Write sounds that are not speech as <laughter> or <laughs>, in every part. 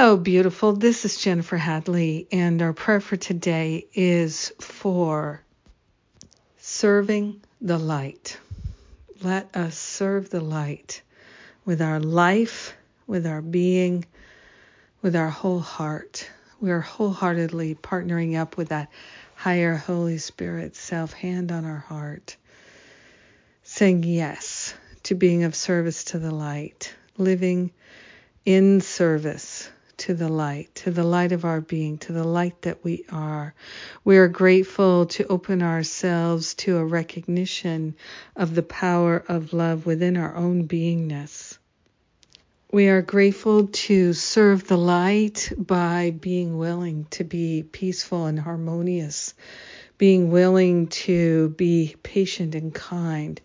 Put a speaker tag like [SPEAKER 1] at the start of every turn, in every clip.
[SPEAKER 1] Hello, beautiful. This is Jennifer Hadley, and our prayer for today is for serving the light. Let us serve the light with our life, with our being, with our whole heart. We are wholeheartedly partnering up with that higher Holy Spirit self hand on our heart, saying yes to being of service to the light, living in service to the light, to the light of our being, to the light that we are. We are grateful to open ourselves to a recognition of the power of love within our own beingness. We are grateful to serve the light by being willing to be peaceful and harmonious, being willing to be patient and kind.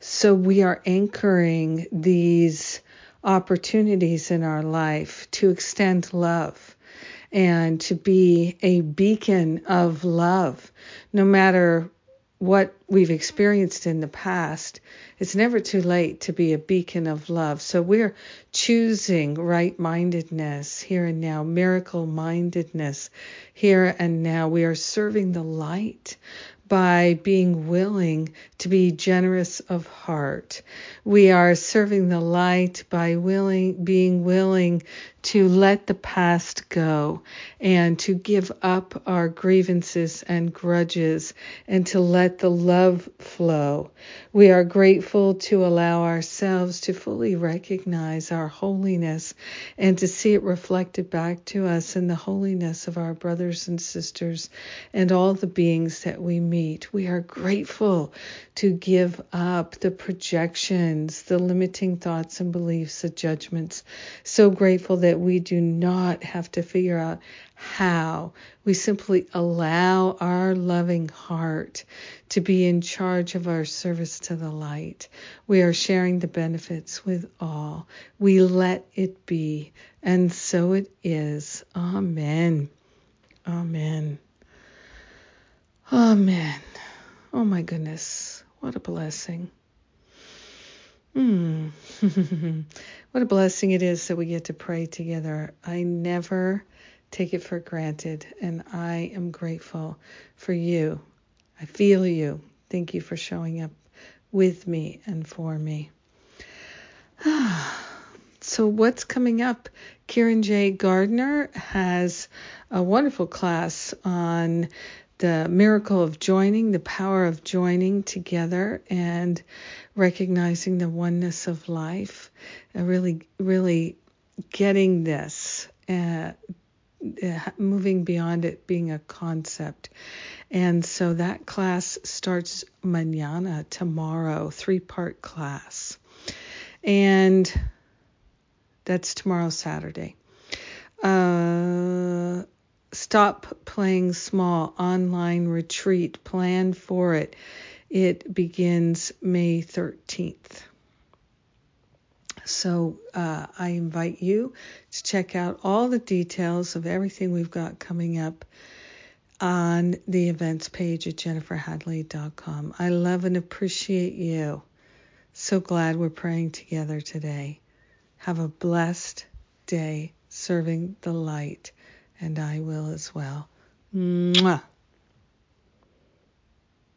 [SPEAKER 1] So we are anchoring these opportunities in our life to extend love and to be a beacon of love, no matter what we've experienced in the past, it's never too late to be a beacon of love. So we're choosing right mindedness here and now, miracle mindedness here and now. We are serving the light by being willing to be generous of heart. We are serving the light by willing being willing to let the past go and to give up our grievances and grudges and to let the love flow. We are grateful to allow ourselves to fully recognize our holiness and to see it reflected back to us in the holiness of our brothers and sisters and all the beings that we meet. We are grateful to give up the projections, the limiting thoughts and beliefs, the judgments. So grateful that we do not have to figure out how. We simply allow our loving heart to be in charge of our service to the light. We are sharing the benefits with all. We let it be, and so it is. Amen. Amen. Amen. Oh my goodness. What a blessing. Hmm. <laughs> what a blessing it is that we get to pray together. I never take it for granted, and I am grateful for you. I feel you. Thank you for showing up with me and for me. <sighs> so, what's coming up? Kieran J. Gardner has a wonderful class on the miracle of joining, the power of joining together, and recognizing the oneness of life. Uh, really, really getting this, uh, uh, moving beyond it being a concept. And so that class starts mañana, tomorrow, three part class. And that's tomorrow, Saturday. Uh, Stop Playing Small online retreat. Plan for it. It begins May 13th. So uh, I invite you to check out all the details of everything we've got coming up on the events page at jenniferhadley.com. I love and appreciate you. So glad we're praying together today. Have a blessed day serving the light and I will as well. Mwah.